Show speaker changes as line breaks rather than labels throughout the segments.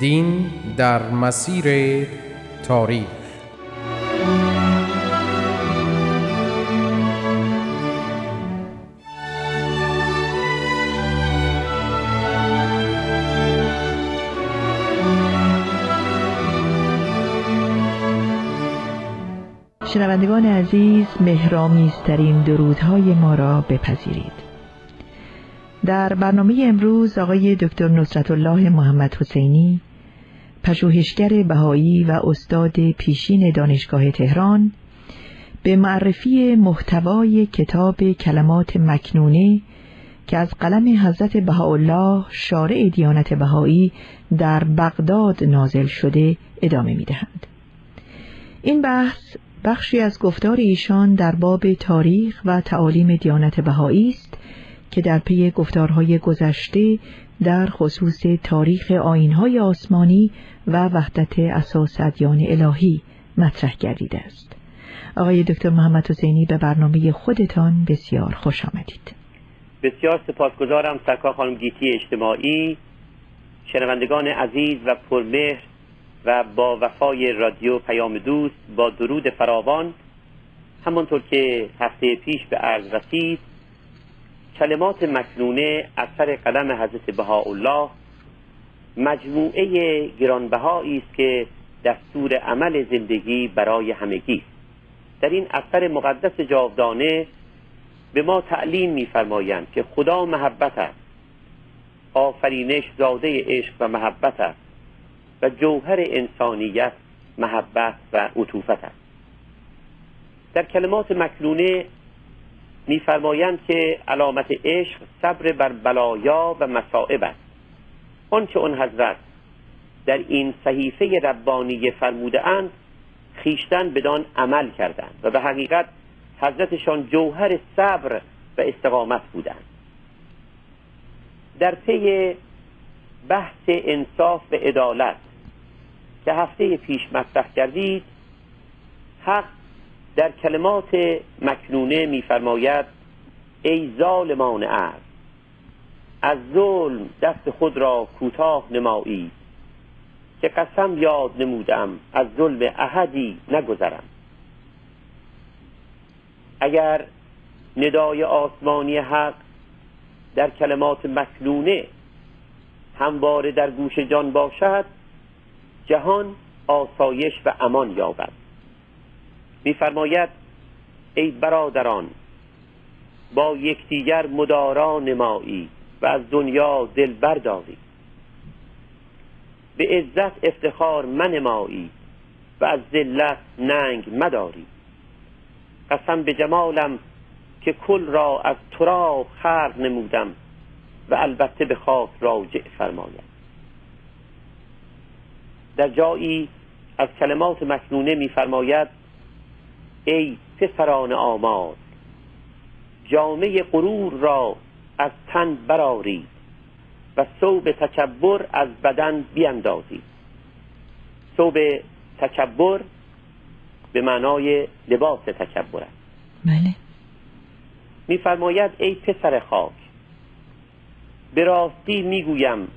دین در مسیر تاریخ.
شنوندگان عزیز مهرامیزترین درودهای ما را بپذیرید. در برنامه امروز آقای دکتر نصرت الله محمد حسینی پژوهشگر بهایی و استاد پیشین دانشگاه تهران به معرفی محتوای کتاب کلمات مکنونه که از قلم حضرت بهاءالله شارع دیانت بهایی در بغداد نازل شده ادامه می دهند. این بحث بخشی از گفتار ایشان در باب تاریخ و تعالیم دیانت بهایی است که در پی گفتارهای گذشته در خصوص تاریخ آینهای آسمانی و وحدت اساس ادیان الهی مطرح گردیده است. آقای دکتر محمد حسینی به برنامه خودتان بسیار خوش آمدید.
بسیار سپاسگزارم سرکار خانم گیتی اجتماعی شنوندگان عزیز و پرمهر و با وفای رادیو پیام دوست با درود فراوان همانطور که هفته پیش به عرض رسید کلمات مکنونه اثر قلم حضرت بهاءالله مجموعه گرانبهایی است که دستور عمل زندگی برای همگی در این اثر مقدس جاودانه به ما تعلیم میفرمایند که خدا محبت است آفرینش زاده عشق و محبت است و جوهر انسانیت محبت و عطوفت است. در کلمات مکنونه میفرمایند که علامت عشق صبر بر بلایا و مصائب است. آنچه اون حضرت در این صحیفه ربانی فرموده اند خیشتن بدان عمل کردند و به حقیقت حضرتشان جوهر صبر و استقامت بودند. در پی بحث انصاف و عدالت که هفته پیش مطرح کردید حق در کلمات مکنونه میفرماید ای ظالمان عرض از ظلم دست خود را کوتاه نمایی که قسم یاد نمودم از ظلم احدی نگذرم. اگر ندای آسمانی حق در کلمات مکنونه همواره در گوش جان باشد جهان آسایش و امان یابد. میفرماید ای برادران با یکدیگر مدارا نمایی و از دنیا دل برداری. به عزت افتخار منمایی و از ذلت ننگ مداری. قسم به جمالم که کل را از تراب خلق نمودم و البته به خاک راجع فرماید. در جایی از کلمات مکنونه میفرماید ای پسران آماد جامعه غرور را از تن برارید و صوب تکبر از بدن بیاندازید صوب تکبر به معنای لباس تکبر است.
بله.
میفرماید ای پسر خاک به راستی می‌گویم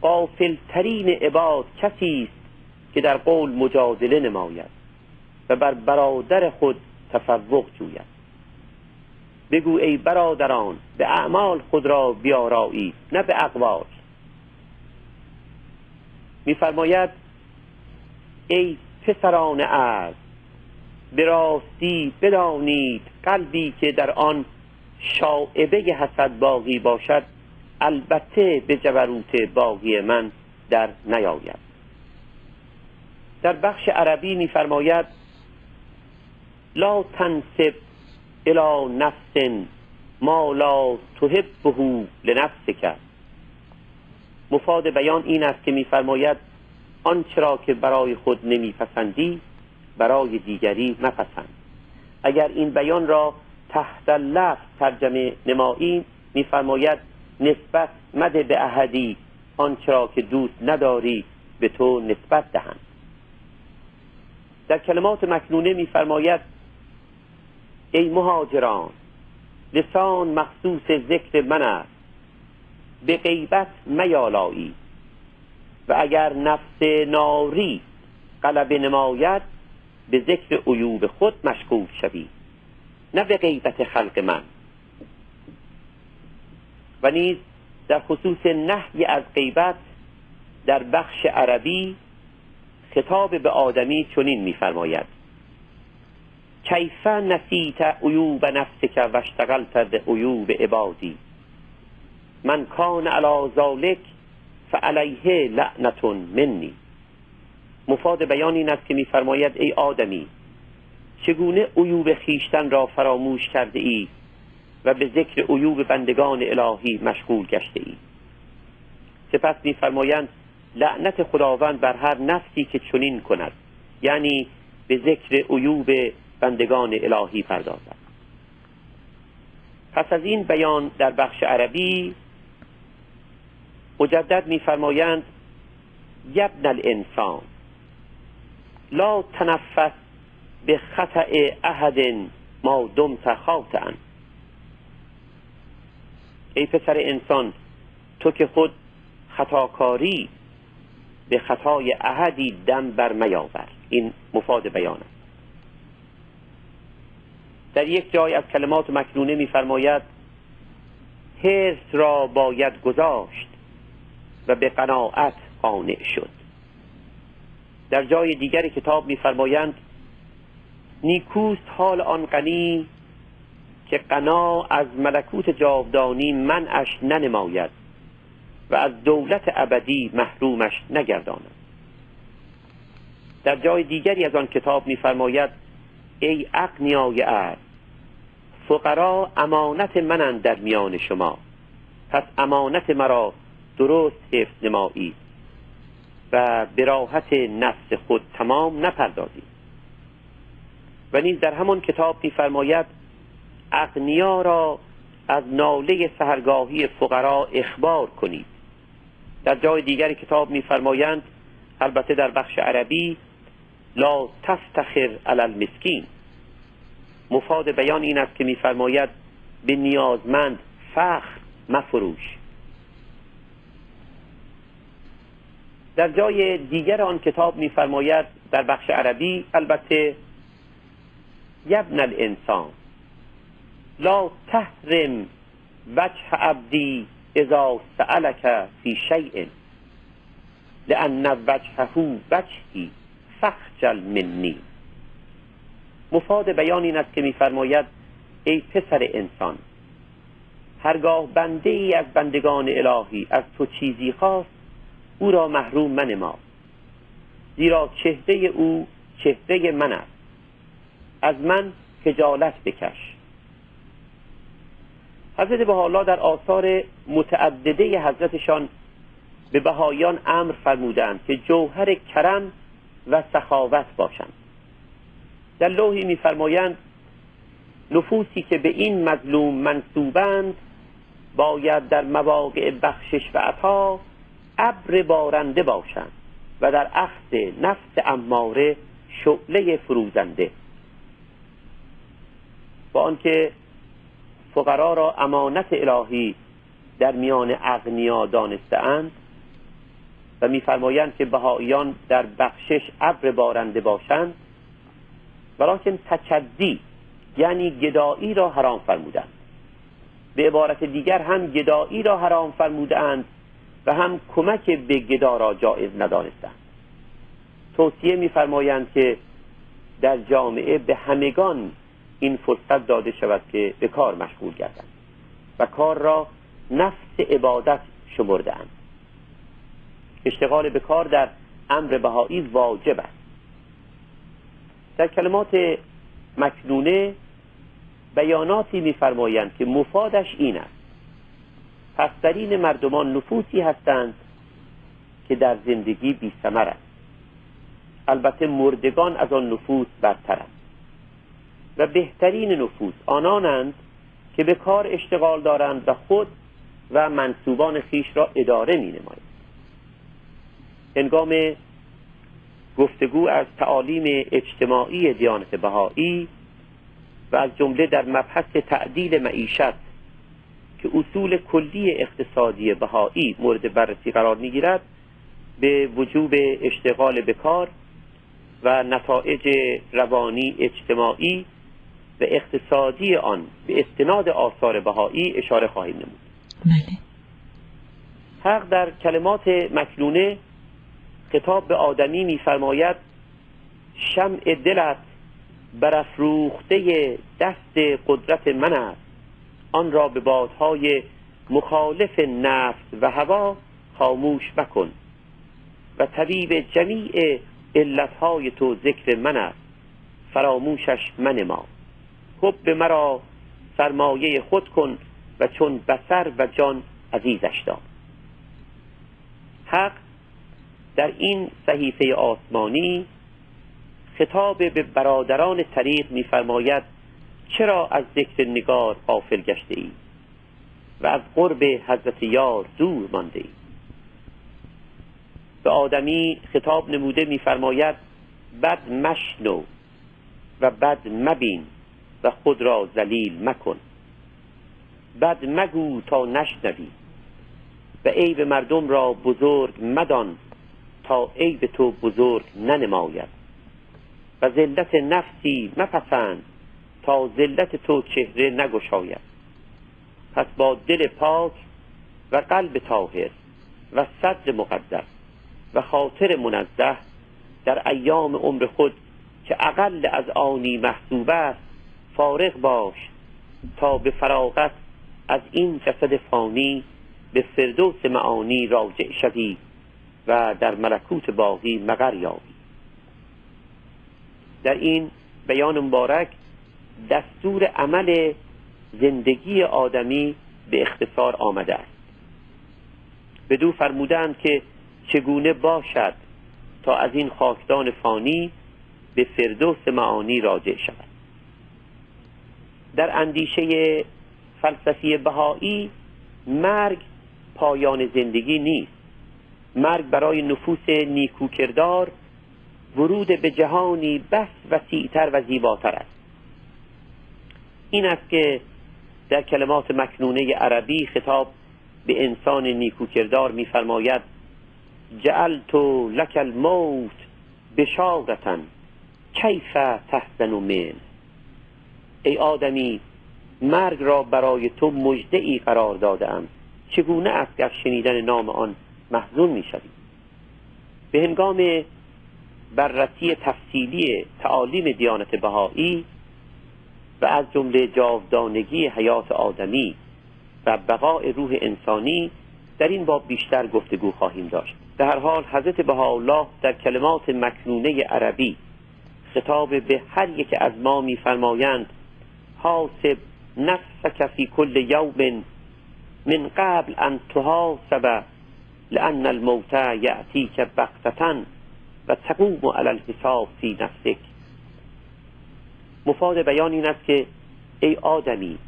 قافلترین عباد کسی است که در قول مجادله نماید. و بر برادر خود تفوق جوید. بگو ای برادران به اعمال خود را بیارایی نه به اقوال. میفرماید ای پسران عرض به راستی بدانید قلبی که در آن شاعبه حسد باقی باشد البته به جبروت باقی من در نیاید. در بخش عربی میفرماید لا تنسب الى نفس ما لا تحبه لنفسك. مفاد بیان این است که میفرماید آنچه را که برای خود نمیپسندی برای دیگری مپسند. اگر این بیان را تحت لفظ ترجمه نمایی میفرماید نسبت مده به احدی آنچه را که دوست نداری به تو نسبت دهند. در کلمات مکنونه میفرماید ای مهاجران لسان مخصوص ذکر من است. به غیبت میالایی. و اگر نفس ناری غلب نماید به ذکر عیوب خود مشغول شوی. نه به غیبت خلق من. و نیز در خصوص نهی از غیبت در بخش عربی خطاب به آدمی چنین میفرماید. کیف نسیت عیوب نفسک و اشتغلت به عیوب عبادی من کان علی ذالک فعلیه لعنتون منی. مفاد بیان این است که میفرماید ای آدمی چگونه عیوب خیشتن را فراموش کرده ای و به ذکر عیوب بندگان الهی مشغول گشته ای سپس میفرمایند لعنت خداوند بر هر نفسی که چنین کند یعنی به ذکر عیوب بندگان الهی پردازد پس از این بیان در بخش عربی مجدد میفرمایند یبن الانسان لا تنفس به خطع احد ما دمت خاطئا. ای پسر انسان تو که خود خطاکاری به خطای احدی دم بر میاور این مفاد بیان است در یک جای از کلمات مکنونه میفرماید حرس را باید گذاشت و به قناعت قانع شد. در جای دیگر کتاب میفرمایند نیکوست حال آن غنی که قنا از ملکوت جاودانی منعش ننماید و از دولت ابدی محرومش نگرداند. در جای دیگری از آن کتاب میفرماید ای اقنیای ارز فقرا امانت منند در میان شما. پس امانت مرا درست حفظ نمایی و به راحت نفس خود تمام نپردازید و نیز در همان کتاب میفرماید اغنیا را از ناله سهرگاهی فقرا اخبار کنید. در جای دیگر کتاب میفرمایند البته در بخش عربی لا تفتخر علی المسکین. مفاد بیان این است که میفرماید به نیازمند فخر مفروش. در جای دیگر آن کتاب میفرماید در بخش عربی البته یبن الانسان لا تحرم وجه عبدی اذا سألك فی شیء لان وجهه وجهی فخجل منی. مفاد بیان این است که میفرماید ای پسر انسان هرگاه بنده ای از بندگان الهی از تو چیزی خواست او را محروم منما زیرا چهره او چهره من است. از من خجالت بکش. حضرت بهاءالله در آثار متعدده حضرتشان به بهایان امر فرمودند که جوهر کرم و سخاوت باشند. در لوحی میفرمایند نفوسی که به این مظلوم منصوبند باید در مواقع بخشش و عطا ابر بارنده باشند و در اخذ نفس اماره شعله فروزنده. با آنکه فقرا را امانت الهی در میان اغنیا دانستهاند و میفرمایند که بهاییان در بخشش ابر بارنده باشند ولیکن تچدی یعنی گدایی را حرام فرمودند. به عبارت دیگر هم گدایی را حرام فرمودند و هم کمک به گدا را جایز ندانستند. توصیه میفرمایند که در جامعه به همگان این فرصت داده شود که به کار مشغول گردند و کار را نفس عبادت شمردهاند. اشتغال به کار در امر بهایی واجب است. در کلمات مکنونه بیاناتی میفرمایند که مفادش این است. پسترین مردمان نفوسی هستند که در زندگی بی است. البته مردگان از آن نفوس برترند و بهترین نفوس آنانند که به کار اشتغال دارند و خود و منصوبان خیش را اداره می نمایند هنگام گفتگو از تعالیم اجتماعی دیانت بهایی و از جمله در مبحث تعدیل معیشت که اصول کلی اقتصادی بهایی مورد بررسی قرار می‌گیرد به وجوب اشتغال به کار و نتایج روانی اجتماعی و اقتصادی آن به استناد آثار بهایی اشاره خواهیم نمود
بله.
حق در کلمات مکنونه خطاب به آدمی میفرماید شمع دلت برافروخته دست قدرت من است. آن را به بادهای مخالف نفس و هوا خاموش مکن و طبیب جمیع علتهای تو ذکر من است. فراموشش منما. حب مرا سرمایه خود کن و چون بسر و جان عزیزش دار. حق در این صحیفه آسمانی خطاب به برادران طریق میفرماید چرا از ذکر نگار غافل گشته ای و از قرب حضرت یار دور مانده ای به آدمی خطاب نموده میفرماید بد مشنو و بد مبین و خود را ذلیل مکن. بد مگو تا نشنوی و عیب مردم را بزرگ مدان تا عیب تو بزرگ ننماید و ذلت نفسی مپسند تا ذلت تو چهره نگشاید. پس با دل پاک و قلب طاهر و صدر مقدس و خاطر منزه در ایام عمر خود که اقل از آنی محسوب است فارغ باش تا به فراغت از این جسد فانی به فردوس معانی راجع شوی. و در ملکوت باقی مقر یابی. در این بیان مبارک دستور عمل زندگی آدمی به اختصار آمده است. بدو فرمودند که چگونه باشد تا از این خاکدان فانی به فردوس معانی راجع شود. در اندیشه فلسفی بهایی مرگ پایان زندگی نیست. مرگ برای نفوس نیکوکردار ورود به جهانی بس وسیعتر و زیباتر است. این است که در کلمات مکنونه عربی خطاب به انسان نیکوکردار میفرماید جعلت لک الموت بشارتا کیف تحزن من. ای آدمی مرگ را برای تو مجده ای قرار دادم چگونه است که از شنیدن نام آن محزون می به هنگام بررسی تفصیلی تعالیم دیانت بهایی و از جمله جاودانگی حیات آدمی و بقای روح انسانی در این باب بیشتر گفتگو خواهیم داشت. در هر حال حضرت بهاءالله در کلمات مکنونه عربی خطاب به هر یک از ما میفرمایند حاسب نفسك فی کل یوم من قبل ان تحاسب لان الموت یأتیک بغتتا و تقوم علی الحساب فی نفسک مفاد بیان این است که ای آدمی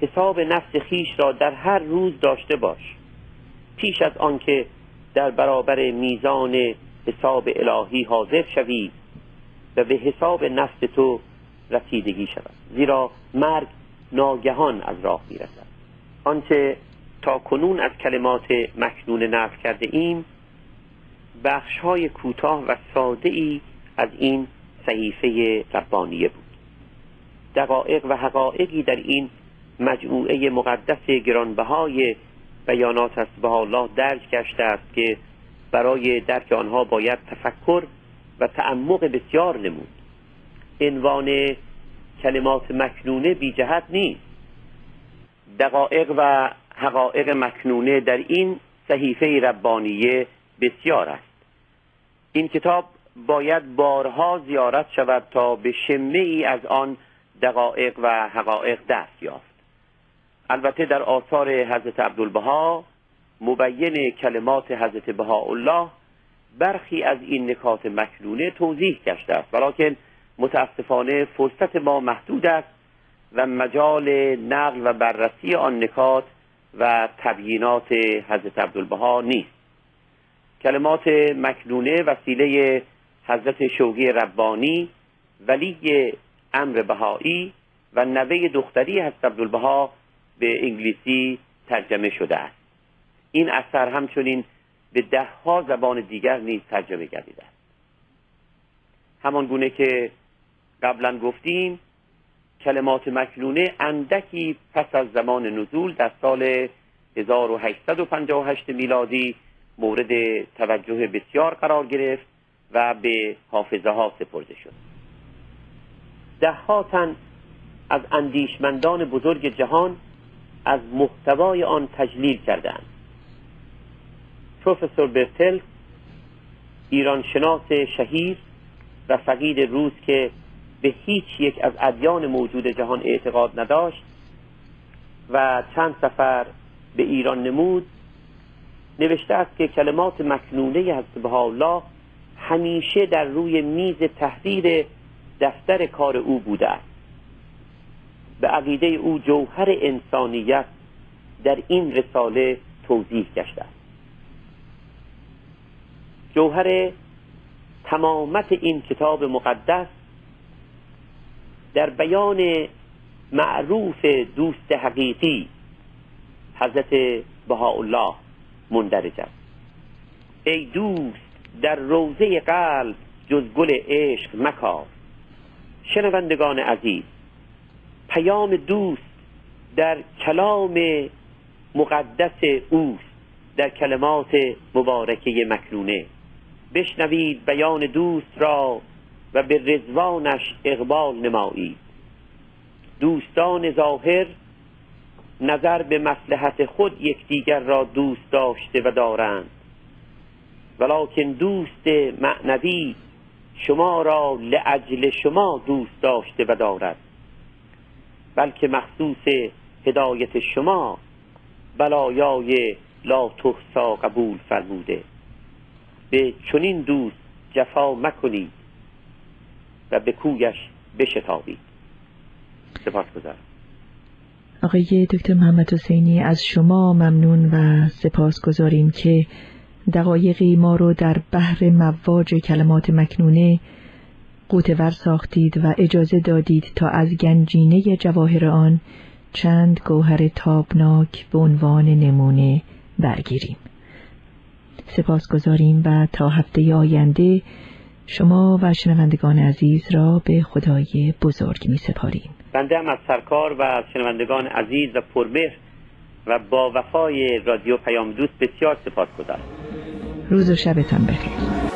حساب نفس خیش را در هر روز داشته باش. پیش از آنکه در برابر میزان حساب الهی حاضر شوی و به حساب نفس تو رسیدگی شود. زیرا مرگ ناگهان از راه می‌رسد. آنچه تا کنون از کلمات مکنون نقل کرده ایم بخش های کوتاه و ساده ای از این صحیفه ربانیه بود. دقایق و حقایقی در این مجموعه مقدس گرانبهای بیانات از الله درج گشته است که برای درک آنها باید تفکر و تعمق بسیار نمود. عنوان کلمات مکنونه بی جهت نیست. دقایق و حقایق مکنونه در این صحیفه ربانیه بسیار است. این کتاب باید بارها زیارت شود تا به شمه ای از آن دقایق و حقایق دست یافت. البته در آثار حضرت عبدالبها مبین کلمات حضرت بهاءالله برخی از این نکات مکنونه توضیح گشته است. ولیکن متاسفانه فرصت ما محدود است و مجال نقل و بررسی آن نکات و تبیینات حضرت عبدالبها نیست. کلمات مکنونه وسیله حضرت شوقی ربانی ولی امر بهایی و نوه دختری حضرت عبدالبها به انگلیسی ترجمه شده است. این اثر همچنین به دهها زبان دیگر نیز ترجمه گردیده است. همان گونه که قبلا گفتیم کلمات مکنونه اندکی پس از زمان نزول در سال 1858 میلادی مورد توجه بسیار قرار گرفت و به حافظه ها سپرده شد. ده تن از اندیشمندان بزرگ جهان از محتوای آن تجلیل کردند پروفسور برتل ایرانشناس شهیر و فقید روز که به هیچ یک از ادیان موجود جهان اعتقاد نداشت و چند سفر به ایران نمود. نوشته است که کلمات مکنونه حضرت الله همیشه در روی میز تحریر دفتر کار او بوده است. به عقیده او جوهر انسانیت در این رساله توضیح گشته است. جوهر تمامت این کتاب مقدس در بیان معروف دوست حقیقی حضرت بهاءالله مندرج است ای دوست در روزه قلب جز گل عشق مکار. شنوندگان عزیز پیام دوست در کلام مقدس اوست در کلمات مبارکه مکنونه. بشنوید بیان دوست را و به رزوانش اقبال نمایید دوستان ظاهر نظر به مسلحت خود یکدیگر را دوست داشته و دارند. ولکن دوست معنوی شما را لعجل شما دوست داشته و دارد. بلکه مخصوص هدایت شما بلایای لا تحسا قبول فرموده. به چنین دوست جفا مکنید. و به کویش بشتابید سپاس گذارم
آقای دکتر محمد حسینی از شما ممنون و سپاس گذاریم که دقایقی ما رو در بحر مواج کلمات مکنونه قوتور ساختید و اجازه دادید تا از گنجینه جواهر آن چند گوهر تابناک به عنوان نمونه برگیریم. سپاس گذاریم و تا هفته آینده شما و شنوندگان عزیز را به خدای بزرگ می سپاریم.
بنده هم از سرکار و از شنوندگان عزیز و پرمهر و با وفای رادیو پیام دوست بسیار سپاس گذارم
روز و شبتان بخیر.